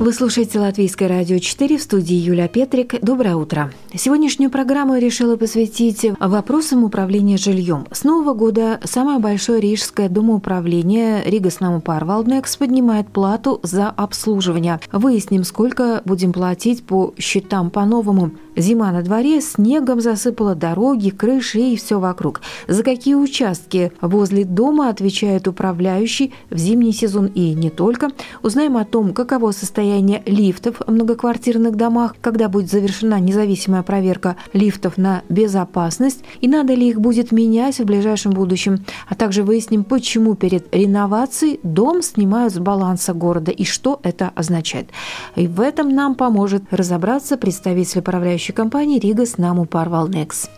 Вы слушаете Латвийское радио 4 в студии Юлия Петрик. Доброе утро. Сегодняшнюю программу я решила посвятить вопросам управления жильем. С Нового года самое большое рижское домоуправление Ригас Парвалднекс поднимает плату за обслуживание. Выясним, сколько будем платить по счетам по-новому. Зима на дворе, снегом засыпала дороги, крыши и все вокруг. За какие участки возле дома отвечает управляющий в зимний сезон и не только. Узнаем о том, каково состояние лифтов в многоквартирных домах, когда будет завершена независимая проверка лифтов на безопасность и надо ли их будет менять в ближайшем будущем. А также выясним, почему перед реновацией дом снимают с баланса города и что это означает. И в этом нам поможет разобраться представитель управляющей компании Rīgas namu pārvaldnieks.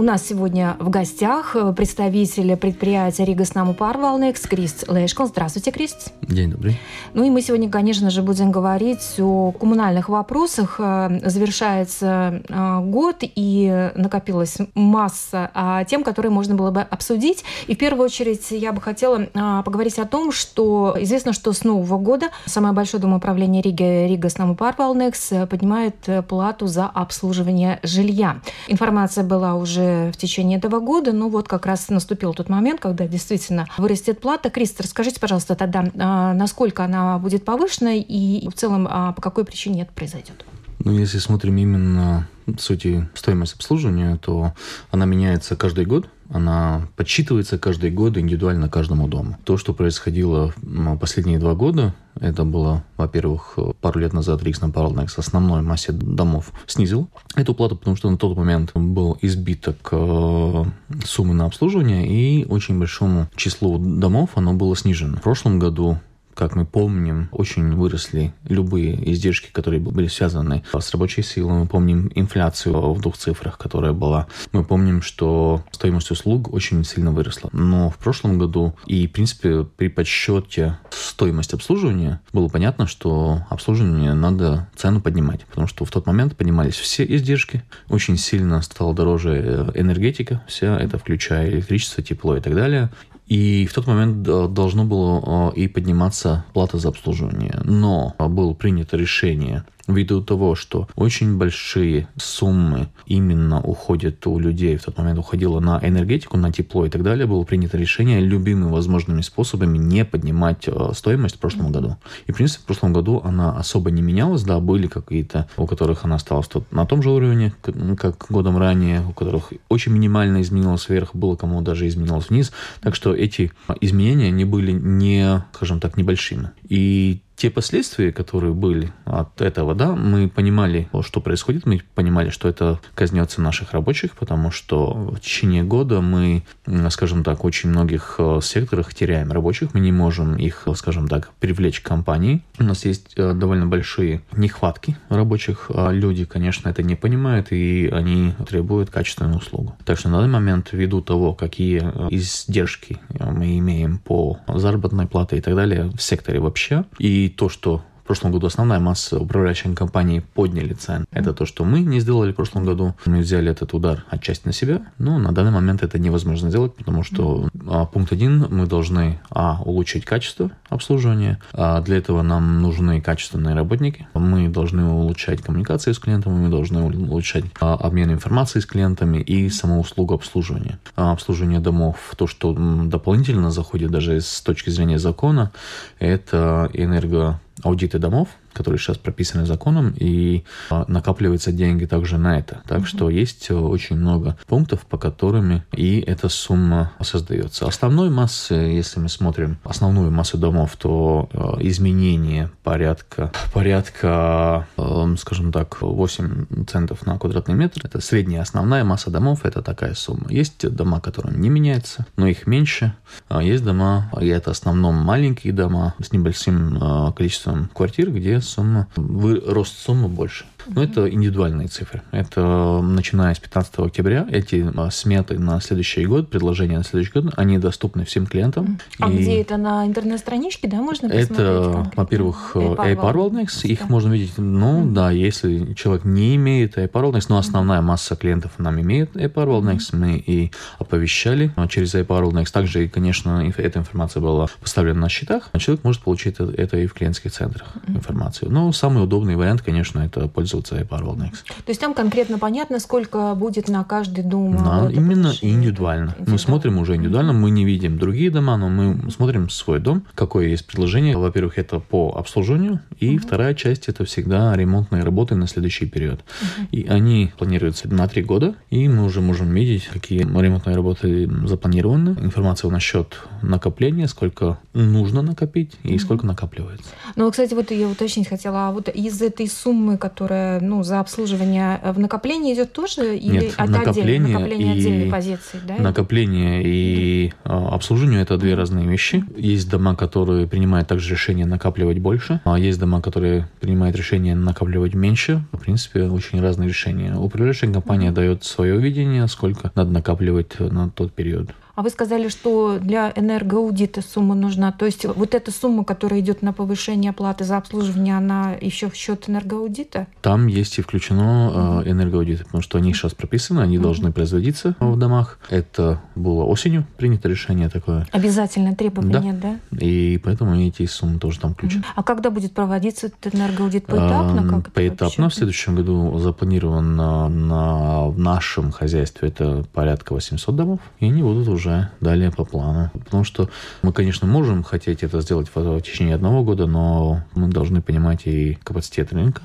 У нас сегодня в гостях представитель предприятия Rīgas namu pārvaldnieks Крист Лейшкалнс. Здравствуйте, Крист. День добрый. Ну и мы сегодня, конечно же, будем говорить о коммунальных вопросах. Завершается а, год, и накопилась масса а, тем, которые можно было бы обсудить. И в первую очередь я бы хотела а, поговорить о том, что известно, что с Нового года самое большое домоуправление Риги, Rīgas namu pārvaldnieks, поднимает плату за обслуживание жилья. Информация была уже в течение этого года. Но вот как раз наступил тот момент, когда действительно вырастет плата. Крист, расскажите, пожалуйста, тогда, а, насколько она будет повышена и в целом а, по какой причине это произойдет? Ну, если смотрим именно сути стоимость обслуживания, то она меняется каждый год, она подсчитывается каждый год индивидуально каждому дому. То, что происходило последние два года, это было, во-первых, пару лет назад Рикснам Паралнекс основной массе домов снизил эту плату, потому что на тот момент был избиток э, суммы на обслуживание, и очень большому числу домов оно было снижено. В прошлом году как мы помним, очень выросли любые издержки, которые были связаны с рабочей силой. Мы помним инфляцию в двух цифрах, которая была. Мы помним, что стоимость услуг очень сильно выросла. Но в прошлом году и, в принципе, при подсчете стоимости обслуживания было понятно, что обслуживание надо цену поднимать, потому что в тот момент поднимались все издержки, очень сильно стала дороже энергетика, вся это включая электричество, тепло и так далее. И в тот момент должно было и подниматься плата за обслуживание. Но было принято решение ввиду того, что очень большие суммы именно уходят у людей, в тот момент уходило на энергетику, на тепло и так далее, было принято решение любыми возможными способами не поднимать э, стоимость в прошлом году. И, в принципе, в прошлом году она особо не менялась, да, были какие-то, у которых она осталась на том же уровне, как годом ранее, у которых очень минимально изменилась вверх, было кому даже изменилось вниз. Так что эти изменения не были не, скажем так, небольшими. И те последствия, которые были от этого, да, мы понимали, что происходит, мы понимали, что это коснется наших рабочих, потому что в течение года мы, скажем так, очень многих э, секторах теряем рабочих, мы не можем их, скажем так, привлечь к компании. У нас есть э, довольно большие нехватки рабочих. А люди, конечно, это не понимают, и они требуют качественную услугу. Так что на данный момент, ввиду того, какие э, издержки мы имеем по заработной плате и так далее в секторе вообще, и то, что прошлом году основная масса управляющих компаний подняли цены. Это то, что мы не сделали в прошлом году. Мы взяли этот удар отчасти на себя, но на данный момент это невозможно сделать, потому что а, пункт один, мы должны а, улучшить качество обслуживания. А для этого нам нужны качественные работники. Мы должны улучшать коммуникации с клиентами, мы должны улучшать а, обмен информацией с клиентами и саму услугу обслуживания. А, обслуживание домов, то, что дополнительно заходит даже с точки зрения закона, это энерго аудиты домов, которые сейчас прописаны законом, и а, накапливаются деньги также на это. Так mm-hmm. что есть э, очень много пунктов, по которым и эта сумма создается. Основной массы, если мы смотрим основную массу домов, то э, изменение порядка, порядка, э, скажем так, 8 центов на квадратный метр. Это средняя основная масса домов, это такая сумма. Есть дома, которые не меняются, но их меньше. А есть дома, и это в основном маленькие дома с небольшим количеством квартир, где сумма, вы, рост суммы больше. Но это индивидуальные цифры. Это начиная с 15 октября эти а, сметы на следующий год, предложения на следующий год, они доступны всем клиентам. А и где это на интернет-страничке, да, можно посмотреть? Это, во-первых, iParwellnext, их можно видеть, ну mm-hmm. да, если человек не имеет iParwellnext, но основная масса клиентов нам имеет iParwellnext, mm-hmm. мы и оповещали через iParwellnext. Также, конечно, эта информация была поставлена на счетах, а человек может получить это и в клиентских центрах mm-hmm. информацию. Но самый удобный вариант, конечно, это пользоваться iParwellnext. То есть там конкретно понятно, сколько будет на каждый дом? Да, именно индивидуально. Мы смотрим уже индивидуально, мы не видим другие дома, но мы смотрим свой дом, какое есть предложение. Во-первых, это по обслуживанию, и угу. вторая часть это всегда ремонтные работы на следующий период. Угу. И они планируются на три года, и мы уже можем видеть, какие ремонтные работы запланированы. Информация насчет накопления, сколько нужно накопить и угу. сколько накапливается. Ну, кстати, вот я уточнить хотела, а вот из этой суммы, которая ну, за обслуживание в накопление идет тоже? Или Нет, это накопление, накопление и... отдельной позиции, да? Накопление и а, обслуживание – это две разные вещи. Есть дома, которые принимают также решение накапливать больше, а есть дома, которые принимают решение накапливать меньше. В принципе, очень разные решения. Управляющая компания дает свое видение, сколько надо накапливать на тот период. А вы сказали, что для энергоаудита сумма нужна. То есть вот эта сумма, которая идет на повышение оплаты за обслуживание, она еще в счет энергоаудита? Там есть и включено э, энергоаудит, потому что они сейчас прописаны, они должны производиться в домах. Это было осенью принято решение такое. Обязательное требование, да? да? И поэтому эти суммы тоже там включены. А когда будет проводиться этот энергоаудит поэтапно? Как поэтапно. В следующем году запланирован на, нашем хозяйстве это порядка 800 домов, и они будут уже уже далее по плану. Потому что мы, конечно, можем хотеть это сделать в течение одного года, но мы должны понимать и капацитет рынка,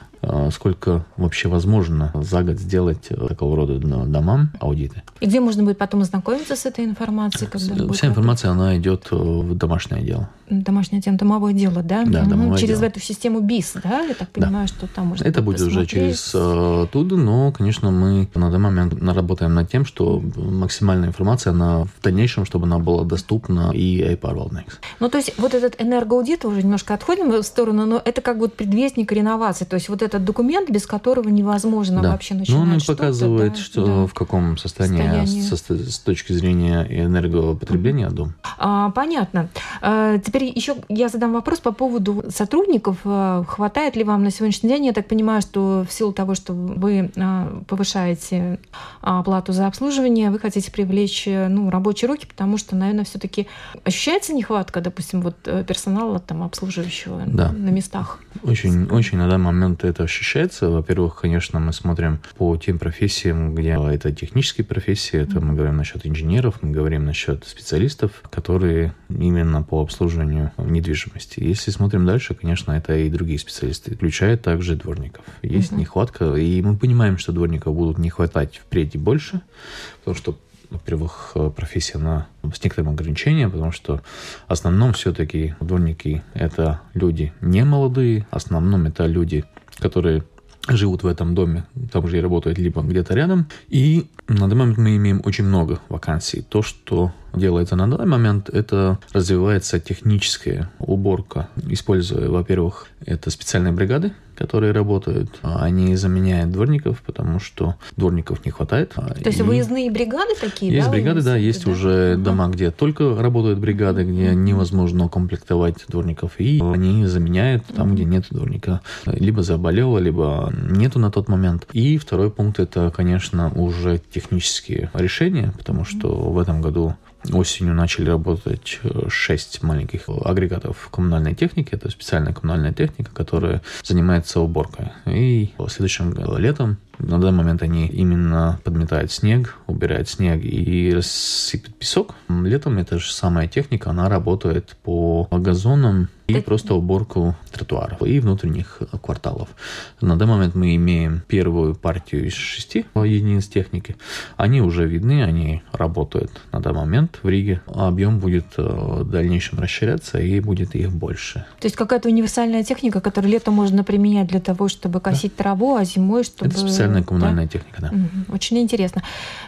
сколько вообще возможно за год сделать э, такого рода домам аудиты. И где можно будет потом ознакомиться с этой информацией? Когда Вся информация, она идет э, в домашнее дело. Домашнее дело, домовое дело, да? Да, домовое Через дело. эту систему БИС, да? Я так понимаю, да. что там можно Это будет посмотреть. уже через uh, туда, но, конечно, мы на данный момент работаем над тем, что максимальная информация, она в дальнейшем, чтобы она была доступна и iParwell Next. Ну, то есть вот этот энергоаудит, уже немножко отходим в сторону, но это как вот предвестник реновации, то есть вот этот документ, без которого невозможно да. вообще начинать Ну, он показывает, да, что да. в каком состоянии, состоянии. Со, с точки зрения энергопотребления дом. А, понятно. А, теперь еще я задам вопрос по поводу сотрудников. А, хватает ли вам на сегодняшний день? Я так понимаю, что в силу того, что вы а, повышаете оплату за обслуживание, вы хотите привлечь ну, рабочие руки, потому что, наверное, все-таки ощущается нехватка, допустим, вот э, персонала там обслуживающего да. на местах. Очень, очень на данный момент это ощущается. Во-первых, конечно, мы смотрим по тем профессиям, где это технические профессии, это мы говорим насчет инженеров, мы говорим насчет специалистов, которые именно по обслуживанию недвижимости. Если смотрим дальше, конечно, это и другие специалисты, включая также дворников. Есть угу. нехватка, и мы понимаем, что дворников будут не хватать впредь и больше, потому что во-первых, профессия на, с некоторым ограничением, потому что в основном все-таки дворники – это люди не молодые, в основном это люди, которые живут в этом доме, там же и работают либо где-то рядом. И на данный момент мы имеем очень много вакансий. То, что делается на данный момент, это развивается техническая уборка, используя, во-первых, это специальные бригады, которые работают. Они заменяют дворников, потому что дворников не хватает. То есть и выездные бригады такие, есть да? бригады, да, есть да? уже uh-huh. дома, где только работают бригады, где невозможно укомплектовать дворников, и они заменяют там, где нет дворника. Либо заболело, либо нету на тот момент. И второй пункт это, конечно, уже технические решения, потому что в этом году Осенью начали работать 6 э, маленьких агрегатов коммунальной техники. Это специальная коммунальная техника, которая занимается уборкой. И следующим летом на данный момент они именно подметают снег, убирают снег и рассыпят песок. Летом эта же самая техника, она работает по газонам и просто уборку тротуаров и внутренних кварталов. На данный момент мы имеем первую партию из шести единиц техники. Они уже видны, они работают на данный момент в Риге. Объем будет э, в дальнейшем расширяться и будет их больше. То есть какая-то универсальная техника, которую летом можно применять для того, чтобы косить да. траву, а зимой, чтобы... Это Специальная коммунальная да? техника, да. Угу. Очень интересно.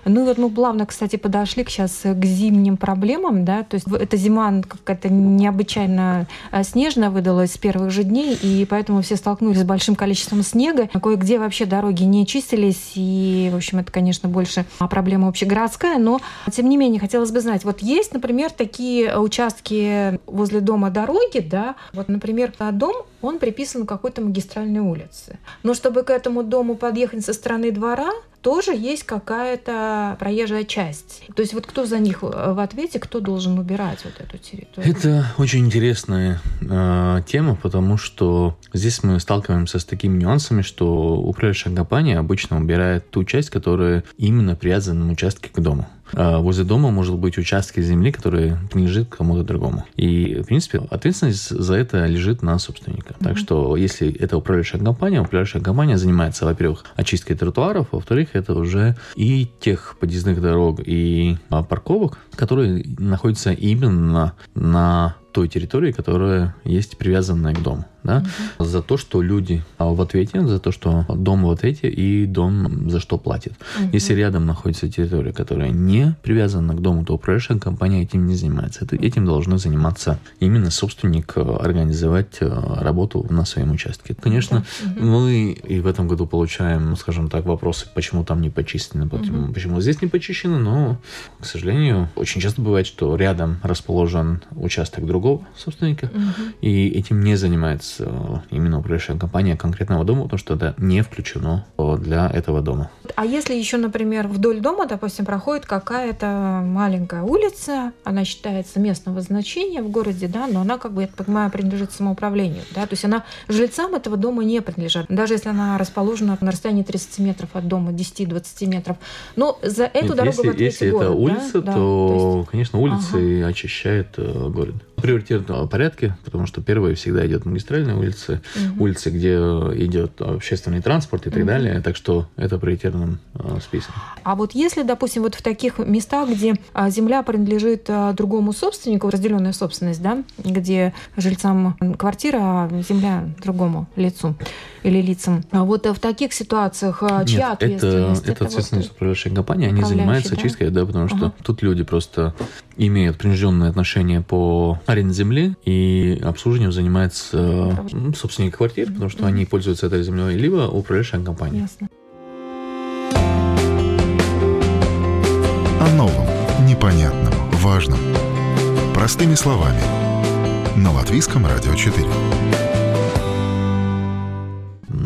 Ну вот мы плавно, кстати, подошли к сейчас к зимним проблемам, да, то есть эта зима какая-то необычайно э, снежная выдалась с первых же дней, и поэтому все столкнулись с большим количеством снега. Кое-где вообще дороги не чистились, и, в общем, это, конечно, больше проблема общегородская, но, тем не менее, хотелось бы знать, вот есть, например, такие участки возле дома дороги, да, вот, например, дом, он приписан к какой-то магистральной улице. Но чтобы к этому дому подъехать со стороны двора, тоже есть какая-то проезжая часть. То есть вот кто за них в ответе, кто должен убирать вот эту территорию? Это очень интересная э, тема, потому что здесь мы сталкиваемся с такими нюансами, что управляющая компания обычно убирает ту часть, которая именно привязана на участке к дому. А возле дома может быть участки земли, которые принадлежат кому-то другому. И, в принципе, ответственность за это лежит на собственника. Mm-hmm. Так что, если это управляющая компания, управляющая компания занимается, во-первых, очисткой тротуаров, во-вторых, это уже и тех подъездных дорог, и а, парковок, которые находятся именно на той территории, которая есть привязанная к дому. Да? Угу. За то, что люди в ответе, за то, что дом в ответе и дом за что платит. Угу. Если рядом находится территория, которая не привязана к дому, то управляющая компания этим не занимается. Это, этим должны заниматься именно собственник, э, организовать э, работу на своем участке. Конечно, угу. мы и в этом году получаем, скажем так, вопросы, почему там не почищено, почему, угу. почему здесь не почищено, но, к сожалению, очень часто бывает, что рядом расположен участок другого другого собственника, угу. и этим не занимается именно управляющая компания конкретного дома, потому что это не включено для этого дома. А если еще, например, вдоль дома, допустим, проходит какая-то маленькая улица, она считается местного значения в городе, да, но она, как бы, я понимаю, принадлежит самоуправлению, да, то есть она жильцам этого дома не принадлежит, даже если она расположена на расстоянии 30 метров от дома, 10-20 метров. Но за эту Нет, дорогу если, в если город, это улица, да? то, да, то есть... конечно, улицы ага. очищает э, город приоритетном порядке, потому что первые всегда идет магистральные улицы, угу. улицы, где идет общественный транспорт и так угу. далее, так что это приоритетным э, списке. А вот если, допустим, вот в таких местах, где а, земля принадлежит а, другому собственнику, разделенная собственность, да, где жильцам квартира, а земля другому лицу или лицам, а вот в таких ситуациях чья Нет, ответственность? Это, это, это ответственность вот управляющей компании, они занимаются да? очисткой, да, потому что тут люди просто имеют принужденное отношение по аренде земли, и обслуживанием занимается ну, собственник квартир, потому что они пользуются этой землей, либо управляющая компания. Ясно. О новом, непонятном, важном. Простыми словами. На Латвийском радио 4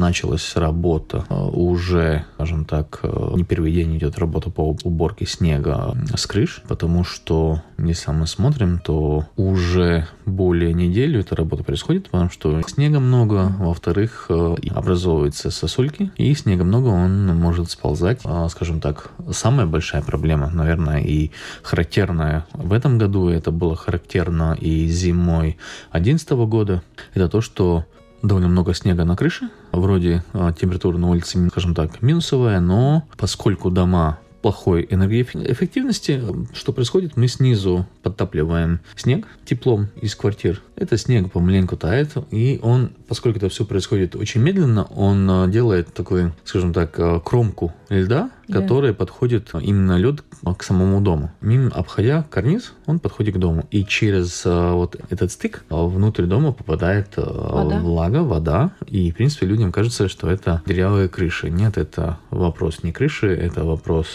началась работа. Э, уже, скажем так, э, не первый день идет работа по уборке снега с крыш, потому что, если мы смотрим, то уже более неделю эта работа происходит, потому что снега много, во-вторых, э, образовываются сосульки, и снега много, он может сползать. Скажем так, самая большая проблема, наверное, и характерная в этом году, это было характерно и зимой 2011 года, это то, что довольно много снега на крыше. Вроде а, температура на улице, скажем так, минусовая, но поскольку дома плохой энергоэффективности, что происходит? Мы снизу подтапливаем снег теплом из квартир. Это снег помаленьку тает, и он, поскольку это все происходит очень медленно, он а, делает такой, скажем так, а, кромку льда, да. которая подходит именно лед к самому дому. Мимо обходя карниз, он подходит к дому. И через вот этот стык внутрь дома попадает вода. влага, вода. И, в принципе, людям кажется, что это дырявые крыши. Нет, это вопрос не крыши, это вопрос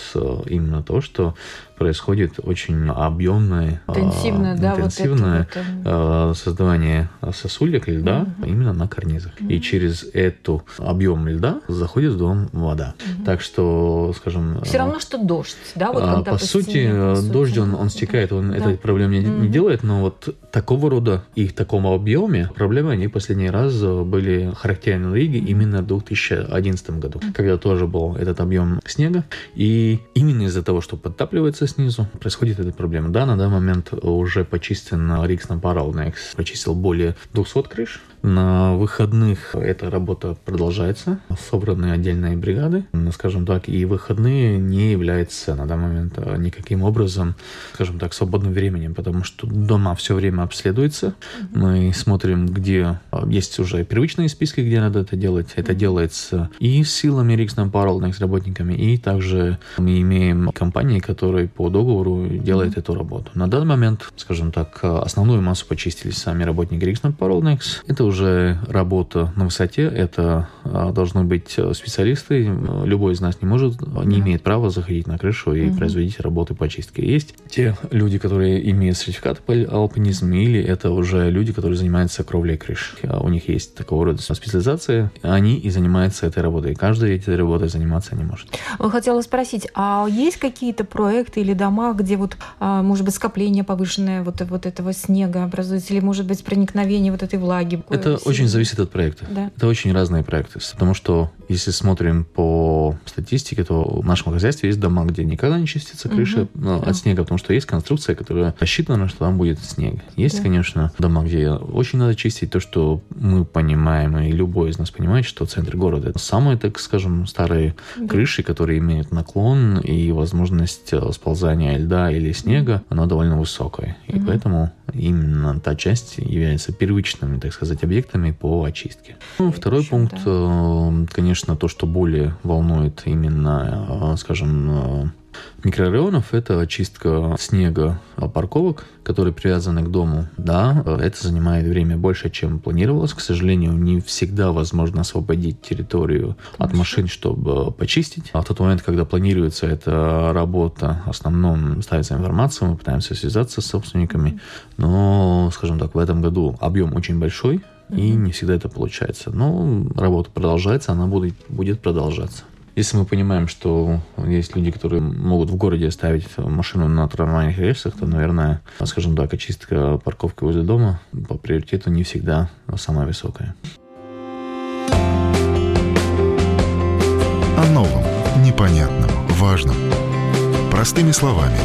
именно то, что происходит очень объемное, интенсивное, а, да, интенсивное вот это, а, создавание сосулек льда угу. именно на карнизах. Угу. И через эту объем льда заходит в дом вода. Угу. Так что, скажем... Все равно, что дождь, да? Вот а, по, сути, по сути, дождь, он, он стекает, он да. этой проблемы не, угу. не делает, но вот такого рода и в таком объеме проблемы, они последний раз были характерны в Риге именно в 2011 году, когда тоже был этот объем снега. И именно из-за того, что подтапливается спуститься снизу, происходит эта проблема. Да, на данный момент уже почистен Рикс на Паралнекс, почистил более 200 крыш. На выходных эта работа продолжается. Собраны отдельные бригады, скажем так, и выходные не являются на данный момент никаким образом, скажем так, свободным временем, потому что дома все время обследуются. Мы смотрим, где есть уже привычные списки, где надо это делать. Это делается и силами Риксна Паралнекс с работниками, и также мы имеем компании, которые по договору делают эту работу. На данный момент, скажем так, основную массу почистили сами работники Риксна Паралнекс. Это уже работа на высоте, это а, должны быть специалисты. Любой из нас не может, не имеет права заходить на крышу и угу. производить работы по чистке. Есть те люди, которые имеют сертификат по алпинизму, или это уже люди, которые занимаются кровлей крыш. А у них есть такого рода специализация, они и занимаются этой работой. Каждый этой работой заниматься не может. Хотела спросить, а есть какие-то проекты или дома, где вот, а, может быть, скопление повышенное вот, вот этого снега образуется, или, может быть, проникновение вот этой влаги? Это это очень зависит от проекта. Да. Это очень разные проекты. Потому что если смотрим по статистике, то в нашем хозяйстве есть дома, где никогда не чистится крыша угу. ну, от снега, потому что есть конструкция, которая рассчитана, что там будет снег. Есть, да. конечно, дома, где очень надо чистить то, что мы понимаем, и любой из нас понимает, что центр города это самые, так скажем, старые да. крыши, которые имеют наклон и возможность э, сползания льда или снега, она довольно высокая. И угу. поэтому именно та часть является первичными, так сказать, объектами по очистке. Ну, второй пункт, да. конечно, то, что более волнует именно, э, скажем, э, микрорайонов – это очистка снега парковок, которые привязаны к дому. Да, это занимает время больше, чем планировалось. К сожалению, не всегда возможно освободить территорию от машин, чтобы почистить. А в тот момент, когда планируется эта работа, в основном ставится информация, мы пытаемся связаться с собственниками. Но, скажем так, в этом году объем очень большой, и не всегда это получается. Но работа продолжается, она будет, будет продолжаться. Если мы понимаем, что есть люди, которые могут в городе оставить машину на трамвайных рельсах, то, наверное, скажем так, очистка парковки возле дома по приоритету не всегда самая высокая. О новом, непонятном, важном. Простыми словами.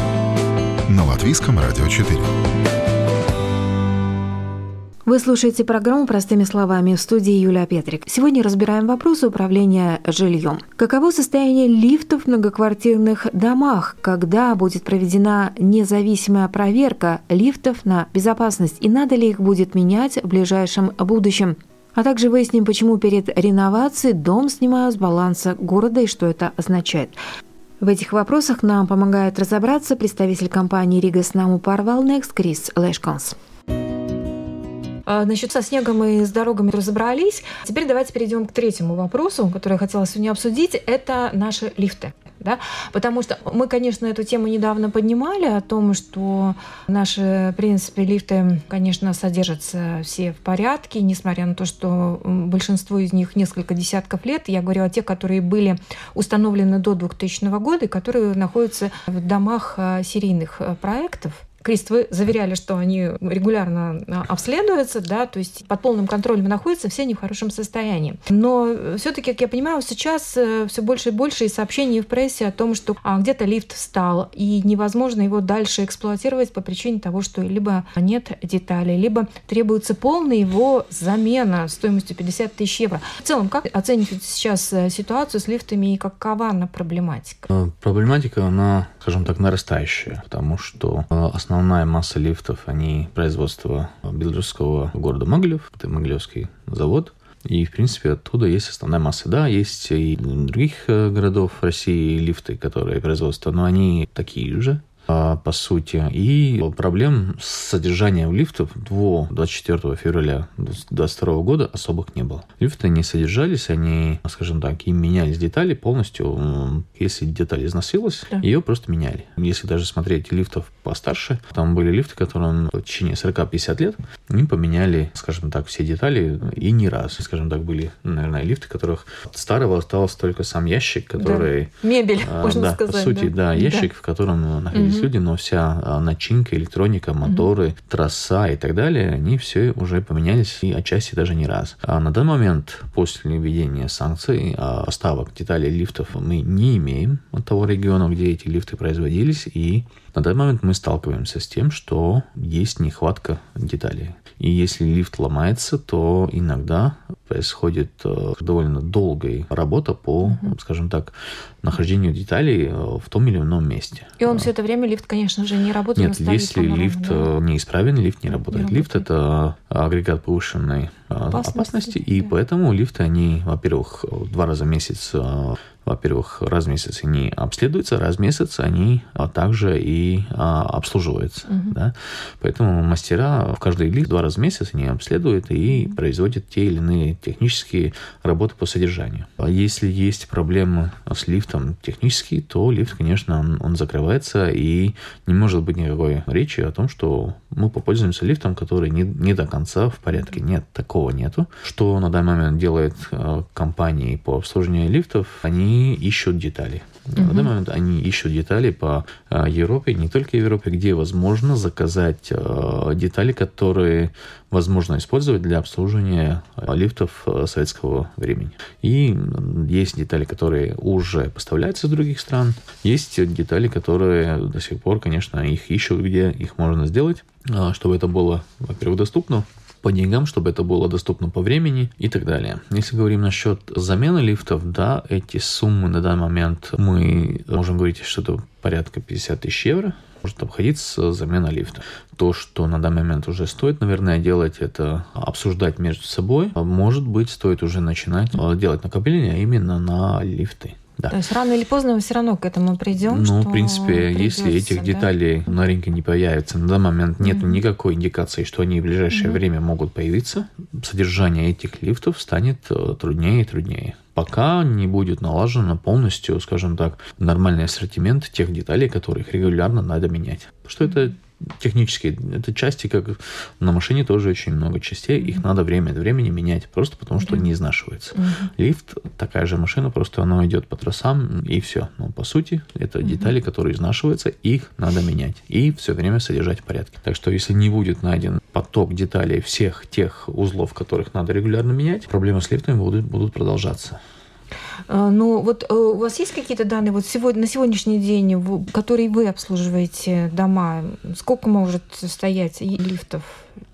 На Латвийском радио 4. Вы слушаете программу «Простыми словами» в студии Юлия Петрик. Сегодня разбираем вопросы управления жильем. Каково состояние лифтов в многоквартирных домах? Когда будет проведена независимая проверка лифтов на безопасность? И надо ли их будет менять в ближайшем будущем? А также выясним, почему перед реновацией дом снимают с баланса города и что это означает. В этих вопросах нам помогает разобраться представитель компании «Рига Снаму Парвалнекс» Крис Лешконс. А, значит, со снегом и с дорогами разобрались. Теперь давайте перейдем к третьему вопросу, который я хотела сегодня обсудить. Это наши лифты. Да? Потому что мы, конечно, эту тему недавно поднимали о том, что наши, в принципе, лифты, конечно, содержатся все в порядке, несмотря на то, что большинство из них несколько десятков лет. Я говорю о тех, которые были установлены до 2000 года и которые находятся в домах а, серийных а, проектов. Крист, вы заверяли, что они регулярно а, обследуются, да, то есть под полным контролем находятся, все они в хорошем состоянии. Но все-таки, как я понимаю, сейчас э, все больше и больше сообщений в прессе о том, что а, где-то лифт встал, и невозможно его дальше эксплуатировать по причине того, что либо нет деталей, либо требуется полная его замена стоимостью 50 тысяч евро. В целом, как оцените сейчас э, ситуацию с лифтами и какова она проблематика? Э, проблематика, она, скажем так, нарастающая, потому что основная основная масса лифтов, они производства белорусского города Могилев, это Могилевский завод. И, в принципе, оттуда есть основная масса. Да, есть и других э, городов России лифты, которые производство, но они такие же. А, по сути. И проблем с содержанием лифтов до 24 февраля 2022 года особых не было. Лифты не содержались, они, скажем так, им менялись детали полностью. Если деталь износилась, да. ее просто меняли. Если даже смотреть лифтов постарше, там были лифты, которым в течение 40-50 лет им поменяли, скажем так, все детали и не раз. Скажем так, были, наверное, лифты, которых от старого остался только сам ящик, который... Да. Мебель, а, можно да, сказать. по сути, да, да ящик, да. в котором находились люди, но вся начинка, электроника, моторы, угу. трасса и так далее, они все уже поменялись и отчасти даже не раз. А на данный момент, после введения санкций, поставок деталей лифтов мы не имеем от того региона, где эти лифты производились, и на данный момент мы сталкиваемся с тем, что есть нехватка деталей. И если лифт ломается, то иногда происходит э, довольно долгая работа по, угу. скажем так, нахождению деталей э, в том или ином месте. И он все это время, лифт, конечно же, не работает? Нет, если лифт? Э, неисправен, лифт не работает. Не лифт – это агрегат повышенной опасности, опасности и да. поэтому лифты, они, во-первых, два раза в месяц во-первых, раз в месяц они обследуются, раз в месяц они а, также и а, обслуживаются. Угу. Да? Поэтому мастера в каждый лифт два раза в месяц они обследуют и производят те или иные технические работы по содержанию. А если есть проблемы с лифтом технические, то лифт, конечно, он, он закрывается и не может быть никакой речи о том, что мы попользуемся лифтом, который не, не до конца в порядке. Нет, такого нету. Что на данный момент делает э, компании по обслуживанию лифтов? Они ищут детали. Угу. На данный момент они ищут детали по э, Европе, не только Европе, где возможно заказать э, детали, которые возможно использовать для обслуживания э, лифтов советского времени. И есть детали, которые уже поставляются из других стран, есть детали, которые до сих пор, конечно, их ищут, где их можно сделать, чтобы это было, во-первых, доступно, по деньгам, чтобы это было доступно по времени и так далее. Если говорим насчет замены лифтов, да, эти суммы на данный момент мы можем говорить, что это порядка 50 тысяч евро может обходиться замена лифта. То, что на данный момент уже стоит, наверное, делать, это обсуждать между собой. Может быть, стоит уже начинать делать накопления именно на лифты. Да. То есть рано или поздно мы все равно к этому придем. Ну, в принципе, если этих да? деталей на рынке не появится, на данный момент нет mm-hmm. никакой индикации, что они в ближайшее mm-hmm. время могут появиться, содержание этих лифтов станет э, труднее и труднее пока не будет налажено полностью, скажем так, нормальный ассортимент тех деталей, которых регулярно надо менять. Что это технические. Это части, как на машине тоже очень много частей. Их надо время от времени менять, просто потому что они изнашиваются. Mm-hmm. Лифт такая же машина, просто она идет по трассам и все. Но по сути это mm-hmm. детали, которые изнашиваются, их надо менять и все время содержать в порядке. Так что если не будет найден поток деталей всех тех узлов, которых надо регулярно менять, проблемы с лифтами будут, будут продолжаться. А, ну, вот э, у вас есть какие-то данные вот сегодня, на сегодняшний день, которые вы обслуживаете дома? Сколько может стоять лифтов?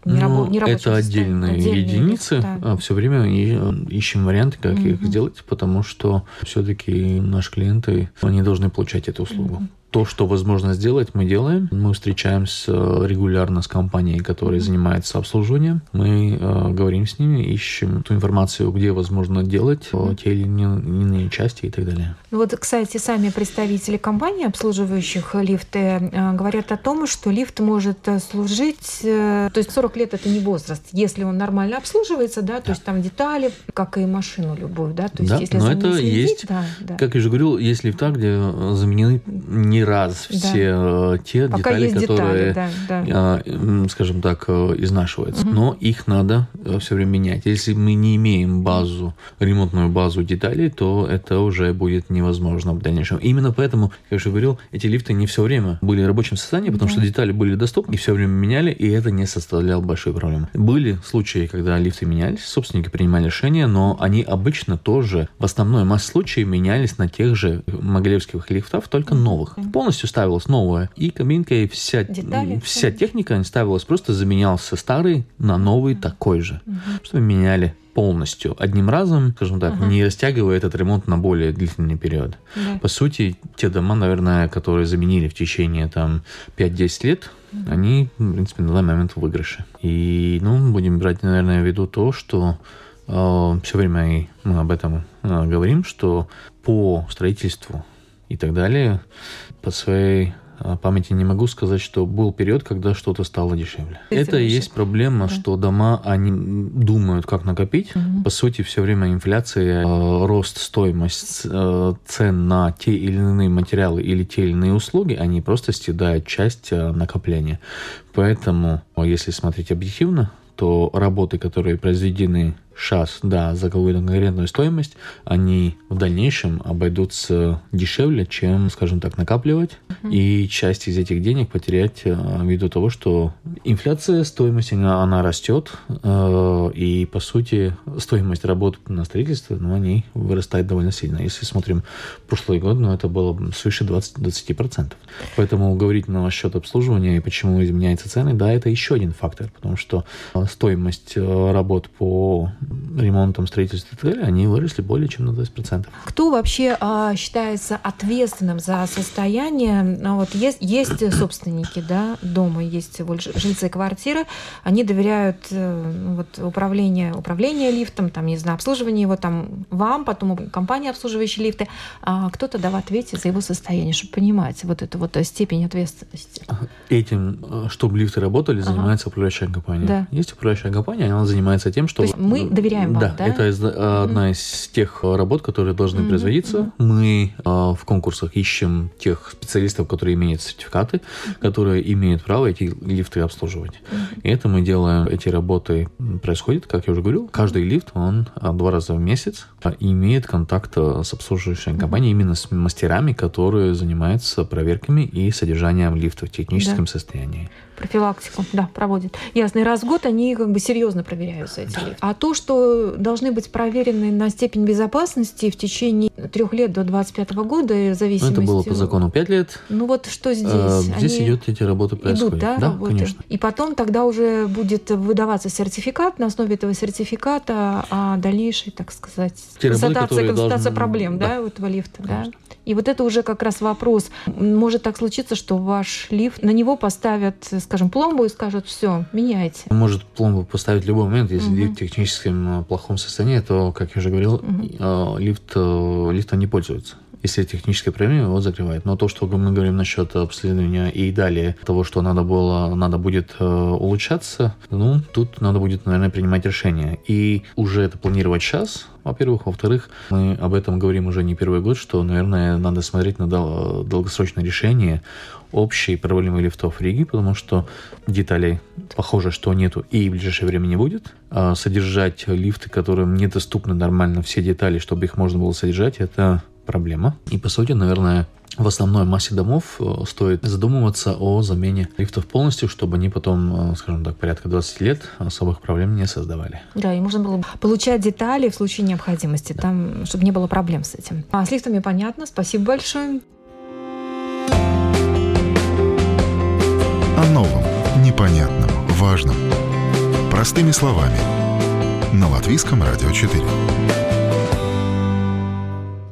Не ну, рабо- не это отдельные, отдельные единицы. Да. Все время э, ищем варианты, как mm-hmm. их сделать, потому что все-таки наши клиенты они должны получать эту услугу. Mm-hmm то, что возможно сделать, мы делаем. Мы встречаемся регулярно с компанией, которая занимается обслуживанием. Мы э, говорим с ними, ищем ту информацию, где возможно делать mm-hmm. те или иные части и так далее. Вот, кстати, сами представители компаний, обслуживающих лифты, э, говорят о том, что лифт может э, служить, э, то есть 40 лет это не возраст, если он нормально обслуживается, да, то да. есть там детали, как и машину любую, да, то есть да, если но это следить, есть, да, да. как я уже говорил, есть лифта, где заменены не не раз да. все э, те Пока детали, которые, детали, да, да. Э, скажем так, э, изнашиваются. Угу. Но их надо все время менять. Если мы не имеем базу, ремонтную базу деталей, то это уже будет невозможно в дальнейшем. Именно поэтому, как я уже говорил, эти лифты не все время были в рабочем состоянии, потому да. что детали были доступны, и все время меняли, и это не составляло большой проблемы. Были случаи, когда лифты менялись, собственники принимали решения, но они обычно тоже в основной массе случаев менялись на тех же могилевских лифтах, только новых полностью ставилась новая. И кабинка, и вся, Детали, вся техника ставилась, просто заменялся старый на новый mm-hmm. такой же. Mm-hmm. Что меняли полностью одним разом, скажем так, uh-huh. не растягивая этот ремонт на более длительный период. Yeah. По сути, те дома, наверное, которые заменили в течение там 5-10 лет, uh-huh. они, в принципе, на данный момент в выигрыше. И, ну, будем брать, наверное, в виду то, что э, все время и мы об этом э, говорим, что по строительству и так далее по своей а, памяти не могу сказать, что был период, когда что-то стало дешевле. Это и есть проблема, да. что дома, они думают, как накопить. Угу. По сути, все время инфляция, э, рост стоимость э, цен на те или иные материалы или те или иные услуги, они просто съедают часть э, накопления. Поэтому, если смотреть объективно, то работы, которые произведены сейчас, да, за какую-то конкретную стоимость, они в дальнейшем обойдутся дешевле, чем, скажем так, накапливать uh-huh. и часть из этих денег потерять э, ввиду того, что инфляция, стоимость, она, она растет, э, и, по сути, стоимость работы на строительстве, ну, они вырастает довольно сильно. Если смотрим прошлый год, ну, это было свыше 20-20%. Поэтому говорить насчет обслуживания и почему изменяются цены, да, это еще один фактор, потому что э, стоимость э, работ по ремонтам, строительству и так далее, они выросли более чем на 20%. Кто вообще а, считается ответственным за состояние? Ну, вот есть, есть собственники да, дома, есть жильцы квартиры, они доверяют э, ну, вот, управление, управление лифтом, там, не знаю, обслуживание его там вам, потом компания, обслуживающая лифты, а кто-то да в ответе за его состояние, чтобы понимать вот эту вот степень ответственности. Этим, э, чтобы лифты работали, занимается ага. управляющая компания. Да. Есть управляющая компания, она занимается тем, что... То есть мы доверяем вам, да? Да, это mm-hmm. одна из тех работ, которые должны mm-hmm. производиться. Mm-hmm. Мы э, в конкурсах ищем тех специалистов, которые имеют сертификаты, mm-hmm. которые имеют право эти лифты обслуживать. Mm-hmm. И это мы делаем, эти работы происходят, как я уже говорил, каждый лифт, он два раза в месяц имеет контакт с обслуживающей компанией, mm-hmm. именно с мастерами, которые занимаются проверками и содержанием лифта в техническом да. состоянии профилактику, да, проводят. Ясно. И раз в год они как бы серьезно проверяются эти лифты. А то, что должны быть проверены на степень безопасности в течение трех лет до 25 года, в зависимости... Ну, это было по закону пять лет. Ну вот что здесь? А, здесь они идет эти работы происходят. Идут, да, да работы? конечно. И потом тогда уже будет выдаваться сертификат, на основе этого сертификата а дальнейшей, так сказать, Те констатация, констатация должны... проблем, да, да, этого лифта, конечно. да? И вот это уже как раз вопрос. Может так случиться, что ваш лифт, на него поставят, скажем, пломбу и скажут, все, меняйте. Может пломбу поставить в любой момент, если угу. лифт в техническом э, плохом состоянии, то, как я уже говорил, угу. лифт, э, лифтом не пользуется если техническая проблема, его закрывает. Но то, что мы говорим насчет обследования и далее того, что надо было, надо будет э, улучшаться, ну, тут надо будет, наверное, принимать решение. И уже это планировать сейчас, во-первых. Во-вторых, мы об этом говорим уже не первый год, что, наверное, надо смотреть на дол- долгосрочное решение общей проблемы лифтов в Риге, потому что деталей похоже, что нету и в ближайшее время не будет. А содержать лифты, которым недоступны нормально все детали, чтобы их можно было содержать, это проблема. И, по сути, наверное, в основной массе домов э, стоит задумываться о замене лифтов полностью, чтобы они потом, э, скажем так, порядка 20 лет особых проблем не создавали. Да, и можно было получать детали в случае необходимости, да. там, чтобы не было проблем с этим. А с лифтами понятно. Спасибо большое. О новом, непонятном, важном. Простыми словами. На Латвийском радио 4.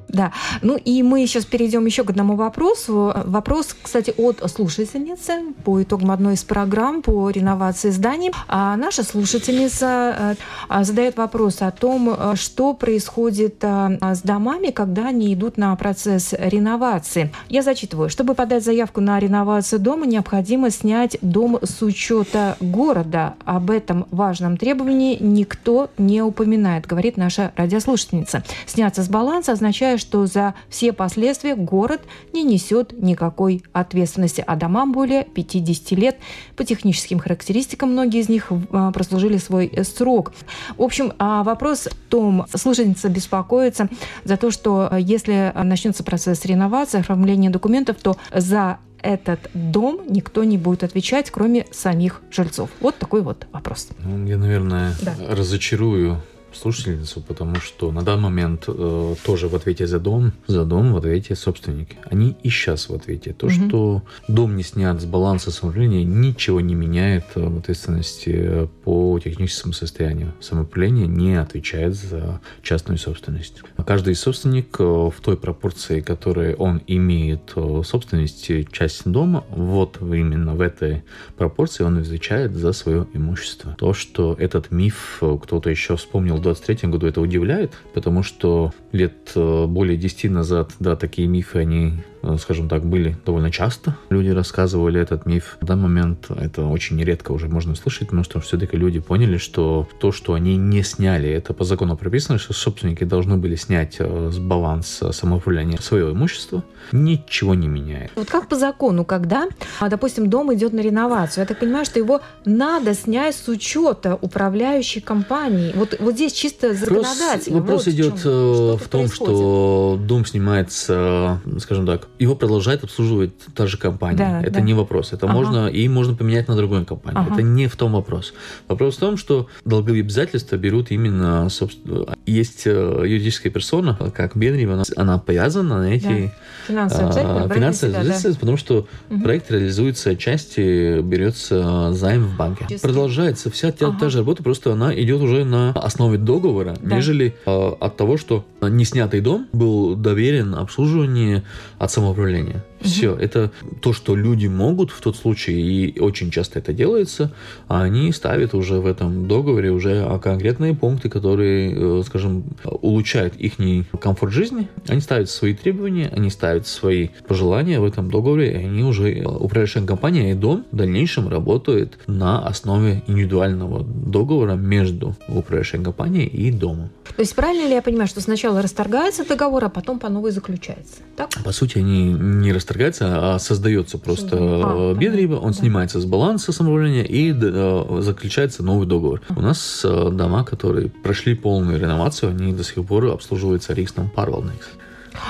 Да. Ну и мы сейчас перейдем еще к одному вопросу. Вопрос, кстати, от слушательницы по итогам одной из программ по реновации зданий. А наша слушательница э, задает вопрос о том, э, что происходит э, с домами, когда они идут на процесс реновации. Я зачитываю. Чтобы подать заявку на реновацию дома, необходимо снять дом с учета города. Об этом важном требовании никто не упоминает, говорит наша радиослушательница. Сняться с баланса означает, что за все последствия город не несет никакой ответственности, а домам более 50 лет. По техническим характеристикам многие из них а, прослужили свой срок. В общем, а, вопрос в том, слушательница беспокоится за то, что а, если начнется процесс реновации, оформления документов, то за этот дом никто не будет отвечать, кроме самих жильцов. Вот такой вот вопрос. Ну, я, наверное, да. разочарую слушательницу, потому что на данный момент э, тоже в ответе за дом, за дом в ответе собственники. Они и сейчас в ответе. То, угу. что дом не снят с баланса самоуправления, ничего не меняет в ответственности по техническому состоянию. Самоуправление не отвечает за частную собственность. Каждый собственник э, в той пропорции, которой он имеет э, собственности, часть дома, вот именно в этой пропорции он отвечает за свое имущество. То, что этот миф э, кто-то еще вспомнил 23 году это удивляет, потому что лет э, более 10 назад, да, такие мифы, они Э, скажем так, были довольно часто. Люди рассказывали этот миф. В данный момент это очень редко уже можно слышать, потому что все-таки люди поняли, что то, что они не сняли, это по закону прописано, что собственники должны были снять э, с баланса самоуправления свое имущество, ничего не меняет. Вот как по закону, когда, а, допустим, дом идет на реновацию, я так понимаю, что его надо снять с учета управляющей компании. Вот, вот здесь чисто законодательно. Вопрос, вопрос идет в, э, в том, происходит. что дом снимается, скажем так, его продолжает обслуживать та же компания. Да, это да. не вопрос. Это ага. можно и можно поменять на другую компанию. Ага. Это не в том вопрос. Вопрос в том, что долговые обязательства берут именно, собственно, есть э, юридическая персона, как Бенри, она, она повязана на эти да. финансовые обязательства, финансовые обязательства да. потому что угу. проект реализуется отчасти, берется займ в банке. Продолжается вся та, ага. та же работа, просто она идет уже на основе договора, да. нежели э, от того, что неснятый дом был доверен обслуживанию от самоуправления. Все, это то, что люди могут в тот случае, и очень часто это делается, а они ставят уже в этом договоре уже конкретные пункты, которые, э, скажем, улучшают их комфорт жизни. Они ставят свои требования, они ставят свои пожелания в этом договоре, и они уже, э, управляющая компания и дом в дальнейшем работают на основе индивидуального договора между управляющей компанией и домом. То есть правильно ли я понимаю, что сначала расторгается договор, а потом по новой заключается? Так? По сути, они не расторгаются, а создается просто а, бедриба, он да. снимается с баланса самоуправления и э, заключается новый договор. У нас э, дома, которые прошли полную реновацию, они до сих пор обслуживаются Риксом Парвалникс.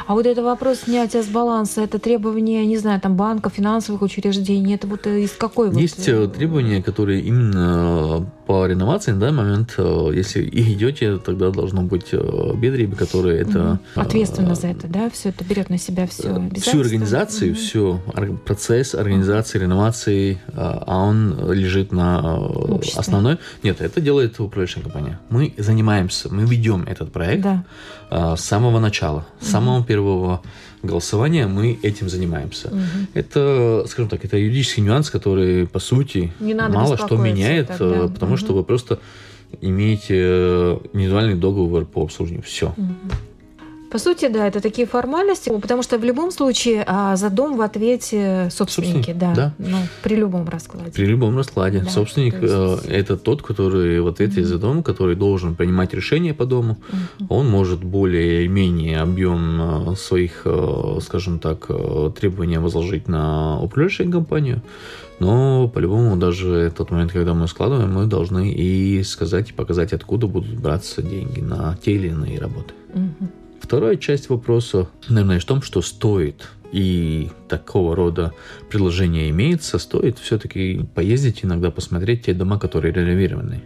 А вот это вопрос снятия с баланса, это требование, не знаю, там банка, финансовых учреждений, это вот из какой Есть вот... Э, требования, которые именно по реновации на данный момент, э, если и идете, тогда должно быть э, бедребе, которые это... Ответственно за это, да? Все это берет на себя все Всю организацию, угу. все, процесс организации, реновации, а он лежит на Обществе. основной... Нет, это делает управляющая компания. Мы занимаемся, мы ведем этот проект да. С самого начала, с самого самого первого голосования мы этим занимаемся. Угу. Это, скажем так, это юридический нюанс, который, по сути, мало что меняет, тогда. Э, потому угу. что вы просто имеете э, индивидуальный договор по обслуживанию. Все. Угу. По сути, да, это такие формальности, потому что в любом случае а, за дом в ответе собственники, Собственник, да, да. Ну, при любом раскладе. При любом раскладе. Да, Собственник есть... э, это тот, который в ответе mm-hmm. за дом, который должен принимать решения по дому. Mm-hmm. Он может более-менее объем э, своих, э, скажем так, требований возложить на управляющую компанию. Но по-любому даже тот момент, когда мы складываем, мы должны и сказать, и показать, откуда будут браться деньги на те или иные работы. Угу. Вторая часть вопроса, наверное, в том, что стоит и такого рода предложение имеется, стоит все-таки поездить иногда посмотреть те дома, которые реновированы.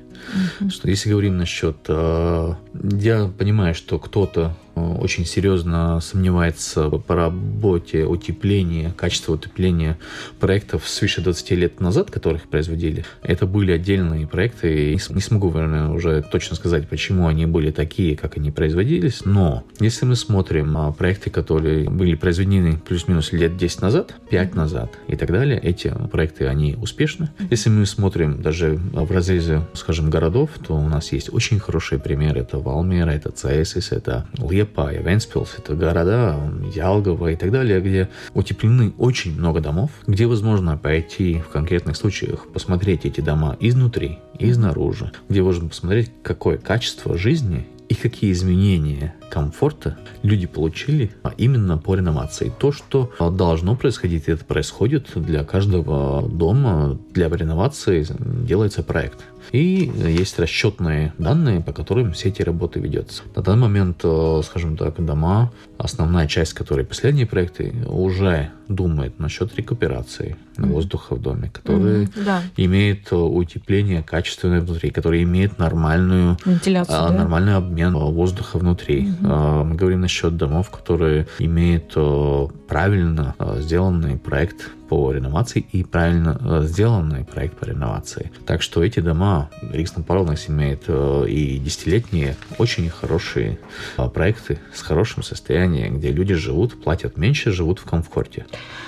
Mm-hmm. Что если говорим насчет... Э, я понимаю, что кто-то э, очень серьезно сомневается по работе утепления, качества утепления проектов свыше 20 лет назад, которых производили. Это были отдельные проекты, и не смогу, наверное, уже точно сказать, почему они были такие, как они производились, но если мы смотрим на проекты, которые были произведены плюс-минус лет 10 назад, 5 назад и так далее, эти проекты, они успешны. Если мы смотрим даже в разрезе, скажем, городов, то у нас есть очень хорошие примеры. Это Валмера, это Цесис, это Лепа, Венспилс, это города Ялгова и так далее, где утеплены очень много домов, где возможно пойти в конкретных случаях посмотреть эти дома изнутри, изнаружи, где можно посмотреть, какое качество жизни и какие изменения комфорта люди получили а именно по реновации. То, что должно происходить, это происходит для каждого дома, для реновации делается проект. И есть расчетные данные, по которым все эти работы ведется. На данный момент, э, скажем так, дома, основная часть, которые последние проекты, уже думает насчет рекуперации воздуха в доме, который mm-hmm, да. имеет э, утепление качественное внутри, который имеет нормальную, Вентиляцию, а, да? нормальный обмен воздуха внутри. Mm-hmm. Мы говорим насчет домов, которые имеют э, правильно сделанный проект по реновации и правильно э, сделанный проект по реновации. Так что эти дома Риксон Паровнес имеет э, и десятилетние очень хорошие э, проекты с хорошим состоянием, где люди живут, платят меньше, живут в комфорте.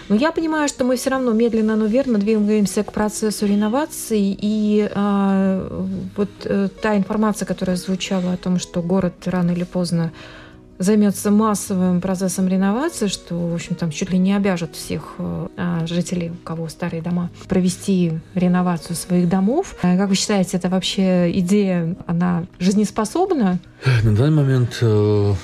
Но я понимаю, что мы все равно медленно, но верно двигаемся к процессу реновации. И а, вот та информация, которая звучала о том, что город рано или поздно займется массовым процессом реновации, что, в общем, там чуть ли не обяжет всех а, жителей, у кого старые дома, провести реновацию своих домов. А как вы считаете, это вообще идея, она жизнеспособна? На данный момент э,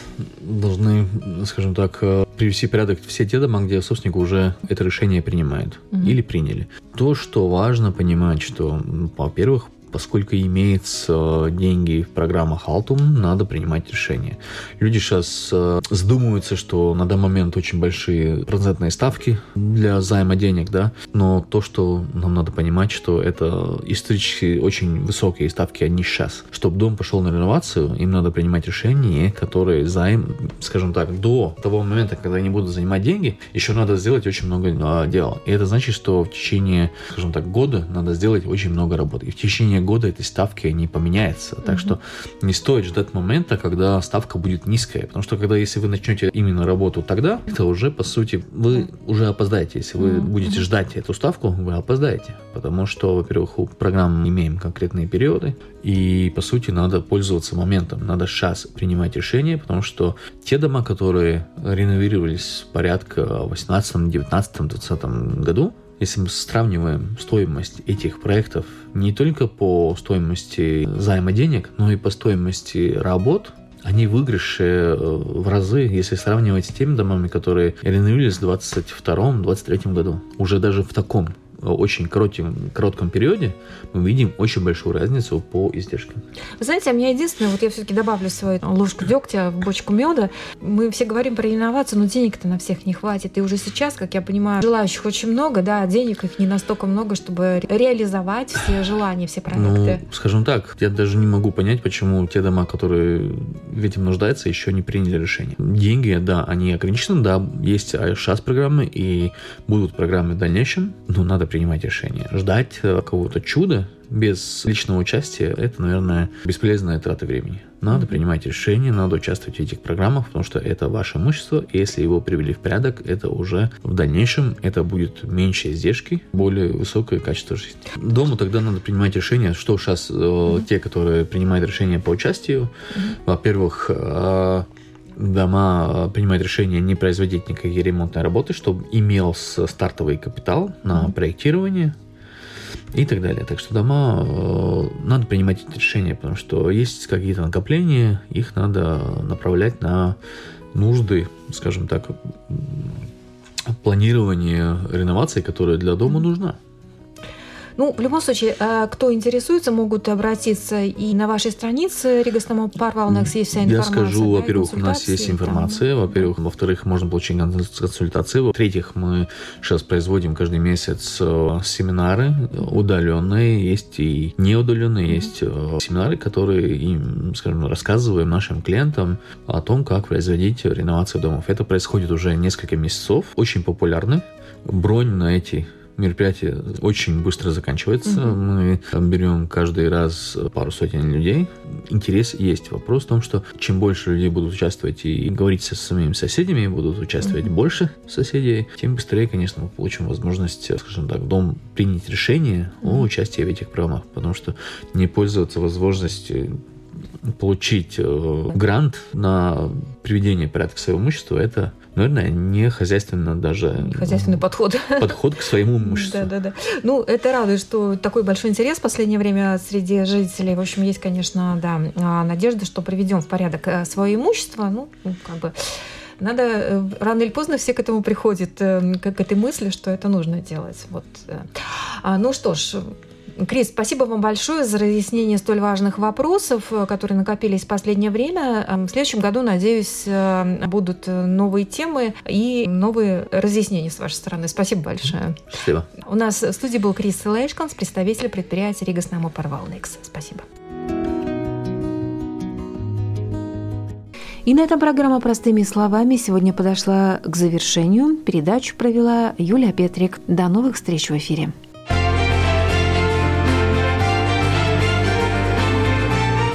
должны, скажем так, э, привести в порядок все те дома, где собственник уже это решение принимает угу. или приняли. То, что важно понимать, что, во-первых, поскольку имеются деньги в программах Altum, надо принимать решение. Люди сейчас э, задумываются, что на данный момент очень большие процентные ставки для займа денег, да, но то, что нам надо понимать, что это исторически очень высокие ставки, они сейчас. Чтобы дом пошел на реновацию, им надо принимать решения, которые займ, скажем так, до того момента, когда они будут занимать деньги, еще надо сделать очень много а, дел. И это значит, что в течение, скажем так, года надо сделать очень много работы. И в течение года эти ставки не поменяются. Так mm что не стоит ждать момента, когда ставка будет низкая. Потому что когда если вы начнете именно работу тогда, это уже по сути вы уже опоздаете. Если вы будете ждать эту ставку, вы опоздаете. Потому что, во-первых, у программ имеем конкретные периоды, и по сути надо пользоваться моментом. Надо сейчас принимать решения, потому что те дома, которые реновировались порядка в 18, 19, 20 году, если мы сравниваем стоимость этих проектов не только по стоимости займа денег, но и по стоимости работ, они выигрыши э, в разы, если сравнивать с теми домами, которые реновировались в 2022-2023 году. Уже даже в таком очень коротком, коротком периоде мы видим очень большую разницу по издержкам. Вы знаете, а меня единственное, вот я все-таки добавлю свою ложку дегтя в бочку меда. Мы все говорим про инновацию, но денег-то на всех не хватит. И уже сейчас, как я понимаю, желающих очень много, да, денег их не настолько много, чтобы реализовать все желания, все проекты. Ну, скажем так, я даже не могу понять, почему те дома, которые в этом нуждаются, еще не приняли решение. Деньги, да, они ограничены, да, есть сейчас программы и будут программы в дальнейшем, но надо принимать решения. Ждать э, какого-то чуда без личного участия – это, наверное, бесполезная трата времени. Надо принимать решения, надо участвовать в этих программах, потому что это ваше имущество, и если его привели в порядок, это уже в дальнейшем это будет меньше издержки, более высокое качество жизни. Дому тогда надо принимать решения, что сейчас э, те, которые принимают решения по участию, во-первых, э, дома э, принимают решение не производить никакие ремонтные работы, чтобы имелся стартовый капитал на mm-hmm. проектирование и так далее. Так что дома э, надо принимать эти решения, потому что есть какие-то накопления, их надо направлять на нужды, скажем так, планирование реновации, которая для дома нужна. Ну, в любом случае, э, кто интересуется, могут обратиться и на вашей странице Ригастому Парвалнекс есть вся информация. Я скажу, да, во-первых, у нас есть информация, там. во-первых, во-вторых, можно получить консультации, в-третьих, мы сейчас производим каждый месяц э, семинары удаленные, есть и неудаленные, есть э, семинары, которые, им, скажем, рассказываем нашим клиентам о том, как производить реновацию домов. Это происходит уже несколько месяцев, очень популярны. Бронь на эти мероприятие очень быстро заканчивается. Угу. Мы берем каждый раз пару сотен людей. Интерес есть. Вопрос в том, что чем больше людей будут участвовать и говорить со своими соседями, будут участвовать угу. больше соседей, тем быстрее, конечно, мы получим возможность, скажем так, дом принять решение о участии в этих программах, потому что не пользоваться возможностью получить э, грант на приведение порядка своего имущества, это наверное, не хозяйственно даже... Не хозяйственный подход. Подход к своему имуществу. Да, да, да. Ну, это радует, что такой большой интерес в последнее время среди жителей. В общем, есть, конечно, да, а, надежда, что приведем в порядок э, свое имущество. Ну, как бы надо э, рано или поздно все к этому приходят, к этой мысли, что это нужно делать. Вот. А, ну что ж, Крис, спасибо вам большое за разъяснение столь важных вопросов, э, которые накопились в последнее время. Эм, в следующем году, надеюсь, э, будут новые темы и новые разъяснения с вашей стороны. Спасибо большое. Спасибо. У нас в студии был Крис Лэшканс, представитель предприятия Ригас Намо Парвалникс. Спасибо. И на этом программа «Простыми словами» сегодня подошла к завершению. Передачу провела Юлия Петрик. До новых встреч в эфире.